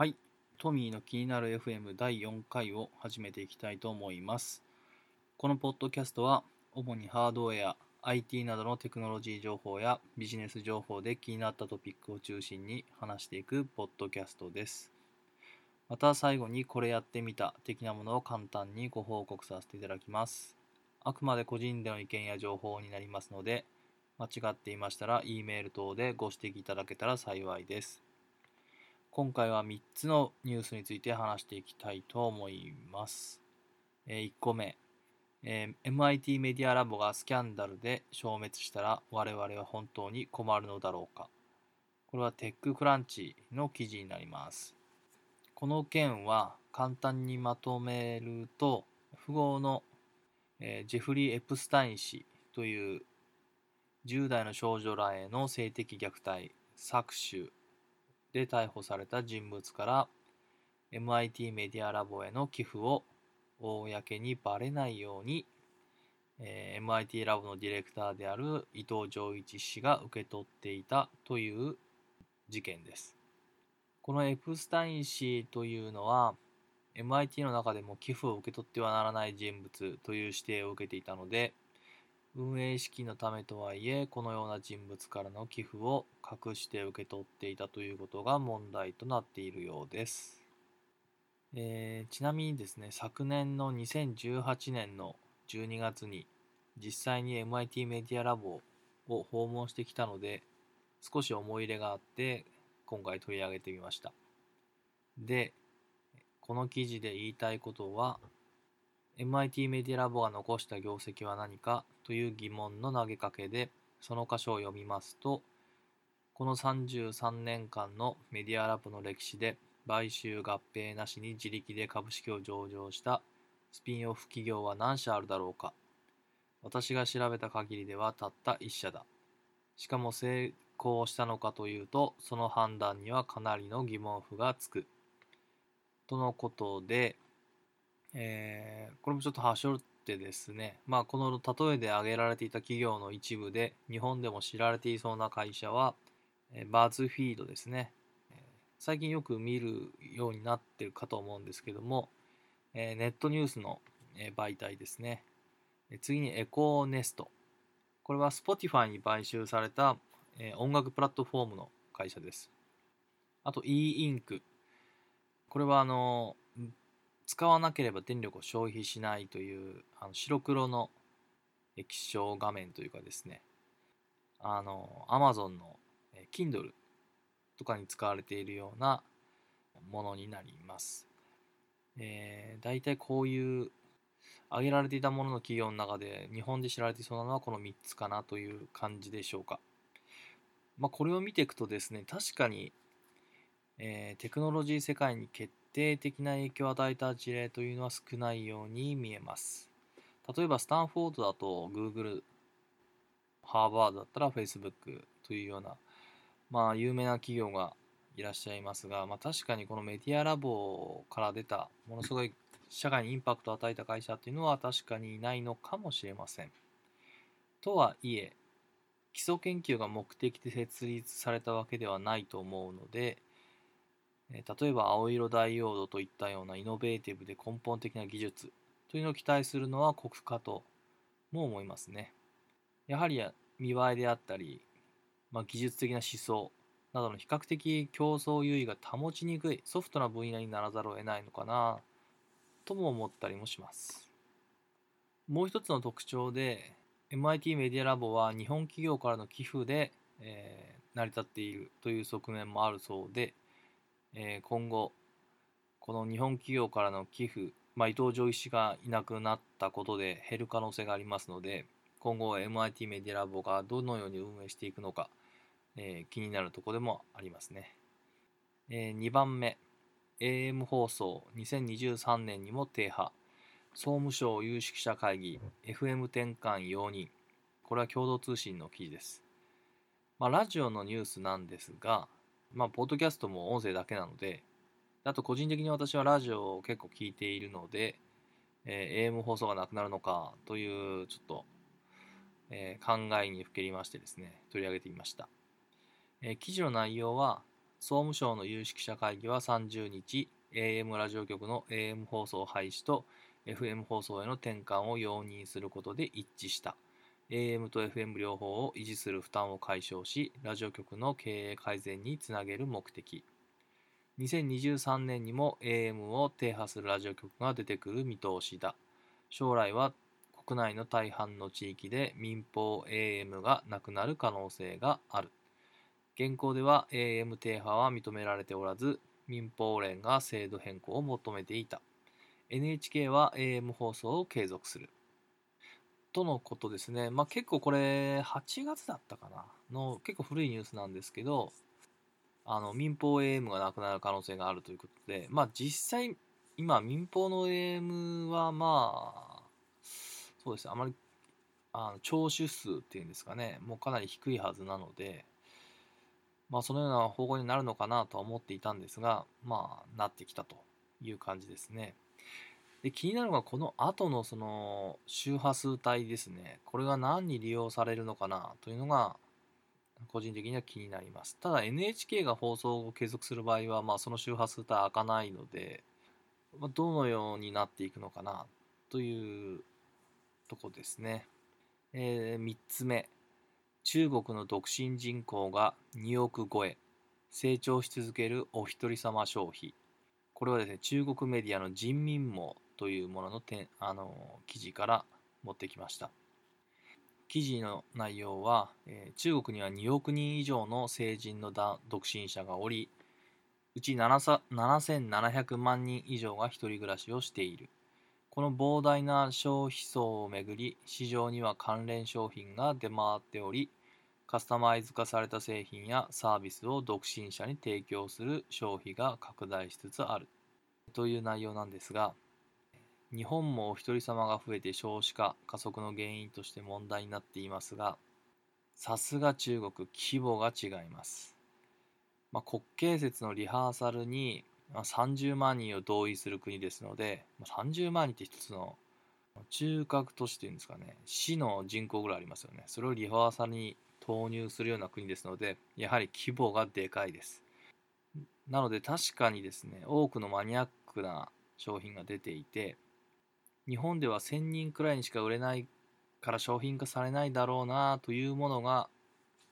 はい。トミーの気になる FM 第4回を始めていきたいと思います。このポッドキャストは、主にハードウェア、IT などのテクノロジー情報やビジネス情報で気になったトピックを中心に話していくポッドキャストです。また最後にこれやってみた的なものを簡単にご報告させていただきます。あくまで個人での意見や情報になりますので、間違っていましたら E メール等でご指摘いただけたら幸いです。今回は3つのニュースについて話していきたいと思います。えー1個目、えー MIT メディアラボがスキャンダルで消滅したら我々は本当に困るのだろうか。これはテッククランチの記事になります。この件は簡単にまとめると、富豪の、えージェフリー・エプスタイン氏という10代の少女らへの性的虐待、搾取で逮捕された人物から MIT メディアラボへの寄付を公にバレないように、えー MIT ラボのディレクターである伊藤浄一氏が受け取っていたという事件です。このエプスタイン氏というのは MIT の中でも寄付を受け取ってはならない人物という指定を受けていたので運営資金のためとはいえこのような人物からの寄付を隠して受け取っていたということが問題となっているようです、えーちなみにですね昨年の2018年の12月に実際に MIT メディアラボを訪問してきたので少し思い入れがあって今回取り上げてみました。でこの記事で言いたいことは MIT メディアラボが残した業績は何かという疑問の投げかけでその箇所を読みますとこの33年間のメディアラボの歴史で買収合併なしに自力で株式を上場したスピンオフ企業は何社あるだろうか。私が調べた限りではたった1社だ。しかも成功したのかというとその判断にはかなりの疑問符がつく。とのことでえーこれもちょっと端折ってですね、まあ、この例えで挙げられていた企業の一部で日本でも知られていそうな会社は、えーバズフィードですね、え最近よく見るようになってるかと思うんですけども、えーネットニュースの、え媒体ですね。え次にエコーネスト。これは Spotify に買収された、えー音楽プラットフォームの会社です。あと e インク。これはあの使わなければ電力を消費しないというあの白黒の液晶画面というかですねあの Amazon のえ Kindle とかに使われているようなものになります。えー、大体こういう挙げられていたものの企業の中で日本で知られていそうなのはこの3つかなという感じでしょうか。まあ、これを見ていくとですね確かに、えーテクノロジー世界に決定的な影響を与えた事例というのは少ないように見えます。例えばスタンフォードだと Google、ハーバードだったら Facebook というような、まあ、有名な企業がいらっしゃいますが、まあ、確かにこのメディアラボから出たものすごい社会にインパクトを与えた会社っていうのは確かにいないのかもしれません。とはいえ基礎研究が目的で設立されたわけではないと思うので、例えば青色ダイオードといったようなイノベーティブで根本的な技術というのを期待するのは酷かとも思いますね。やはり見栄えであったり、まあ、技術的な思想などの比較的競争優位が保ちにくいソフトな分野にならざるを得ないのかなとも思ったりもします。もう一つの特徴で MIT メディアラボは日本企業からの寄付で、えー成り立っているという側面もあるそうで、えー今後この日本企業からの寄付、まあ、伊藤浄一氏がいなくなったことで減る可能性がありますので今後 MIT メディアラボがどのように運営していくのか、えー気になるところでもありますね、え2番目 AM 放送2023年にも停波。総務省有識者会議 FM 転換容認。これは共同通信の記事です、まあ、ラジオのニュースなんですがまあ、ポッドキャストも音声だけなので、あと個人的に私はラジオを結構聞いているので、えー AM 放送がなくなるのかというちょっと、えー考えにふけりましてですね、取り上げてみました。えー記事の内容は、総務省の有識者会議は30日 AM ラジオ局の AM 放送廃止と FM 放送への転換を容認することで一致した AM と FM 両方を維持する負担を解消しラジオ局の経営改善につなげる目的。2023年にも AM を停波するラジオ局が出てくる見通しだ。将来は国内の大半の地域で民放 AM がなくなる可能性がある。現行では AM 停波は認められておらず民放連が制度変更を求めていた。NHK は AM 放送を継続する。とのことですね、まあ、結構これ8月だったかな？の結構古いニュースなんですけどあの民放 AM がなくなる可能性があるということで、まあ、実際今民放の AM はまあそうですね。あまりあの聴取数っていうんですかね。もうかなり低いはずなのでまあそのような方向になるのかなとは思っていたんですがまあなってきたという感じですね。で気になるのがこの後のその周波数帯ですね。これが何に利用されるのかなというのが個人的には気になります。ただ NHK が放送を継続する場合は、まあ、その周波数帯開かないので、まあ、どのようになっていくのかなというとこですね、えー、3つ目。中国の独身人口が2億超え。成長し続けるお一人様消費。これはですね中国メディアの人民網というものの点あの記事から持ってきました。記事の内容は、えー、中国には2億人以上の成人の独身者がおりうち7700万人以上が一人暮らしをしている。この膨大な消費層をめぐり市場には関連商品が出回っておりカスタマイズ化された製品やサービスを独身者に提供する消費が拡大しつつある。という内容なんですが日本もお一人様が増えて少子化加速の原因として問題になっていますがさすが中国規模が違います、まあ、国慶節のリハーサルに30万人を同意する国ですので30万人って一つの中核都市というんですかね市の人口ぐらいありますよね。それをリハーサルに投入するような国ですのでやはり規模がでかいです。なので確かにですね多くのマニアックな商品が出ていて日本では1000人くらいにしか売れないから商品化されないだろうなというものが、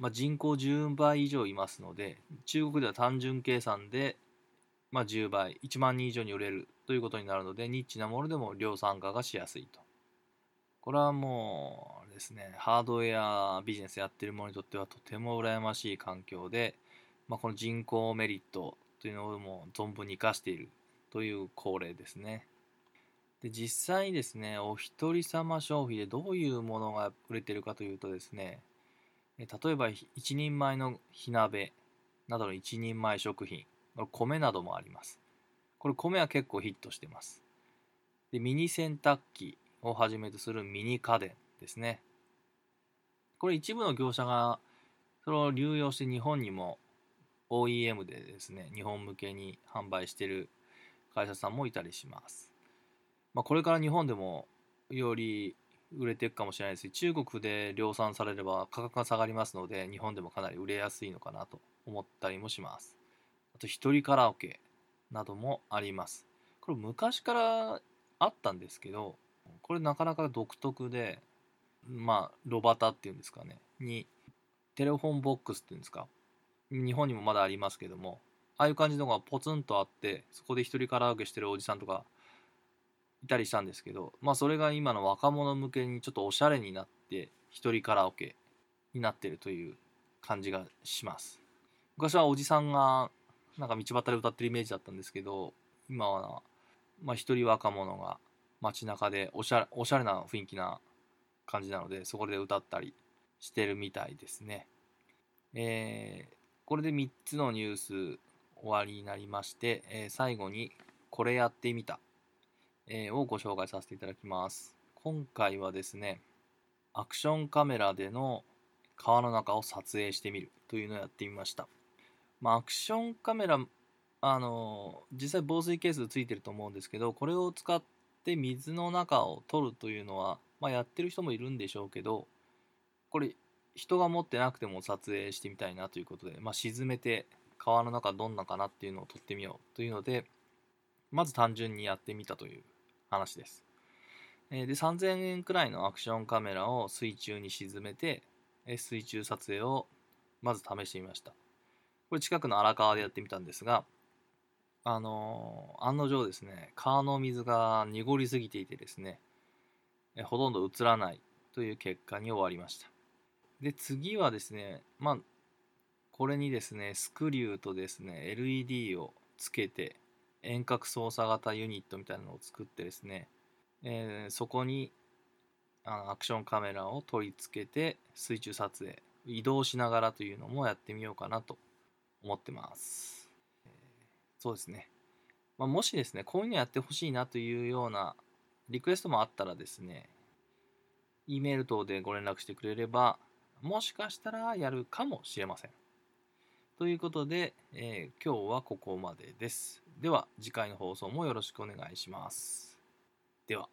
まあ、人口10倍以上いますので中国では単純計算で、まあ、10倍1万人以上に売れるということになるのでニッチなものでも量産化がしやすいとこれはもうですねハードウェアビジネスやってる者にとってはとても羨ましい環境で、まあ、この人口メリットというのをもう存分に生かしているという恒例ですね。で実際にですねお一人様消費でどういうものが売れてるかというとですね例えば一人前の火鍋などの一人前食品米などもあります。これ米は結構ヒットしてます。でミニ洗濯機をはじめとするミニ家電ですね。これ一部の業者がそれを流用して日本にも OEM でですね日本向けに販売してる会社さんもいたりします。まあ、これから日本でもより売れていくかもしれないですし中国で量産されれば価格が下がりますので日本でもかなり売れやすいのかなと思ったりもします。あと一人カラオケなどもあります。これ昔からあったんですけどこれなかなか独特でまあロバタっていうんですかねにテレフォンボックスっていうんですか日本にもまだありますけどもああいう感じのがポツンとあってそこで一人カラオケしてるおじさんとかいたりしたんですけど、まあそれが今の若者向けにちょっとおしゃれになって、一人カラオケになってるという感じがします。昔はおじさんがなんか道端で歌ってるイメージだったんですけど、今は、まあ一人若者が街中でおしゃれおしゃれな雰囲気な感じなので、そこで歌ったりしてるみたいですね。えー、これで3つのニュース終わりになりまして、えー、最後にこれやってみたえー、をご紹介させていただきます。今回はですね、アクションカメラでの川の中を撮影してみるというのをやってみました。まあ、アクションカメラ、あの実際防水ケースついてると思うんですけど、これを使って水の中を撮るというのは、まあ、やってる人もいるんでしょうけど、これ人が持ってなくても撮影してみたいなということで、まあ、沈めて川の中どんなかなっていうのを撮ってみようというのでまず単純にやってみたという話です。で3000円くらいのアクションカメラを水中に沈めて水中撮影をまず試してみました。これ近くの荒川でやってみたんですがあの案の定ですね川の水が濁りすぎていてですねほとんど映らないという結果に終わりました。で次はですねまあこれにですねスクリューとですね LED をつけて遠隔操作型ユニットみたいなのを作ってですね、えー、そこにあのアクションカメラを取り付けて水中撮影移動しながらというのもやってみようかなと思ってます、えー、そうですね、まあ、もしですねこういうのやってほしいなというようなリクエストもあったらですね E メール等でご連絡してくれればもしかしたらやるかもしれません。ということで、えー、今日はここまでです。では次回の放送もよろしくお願いします。では。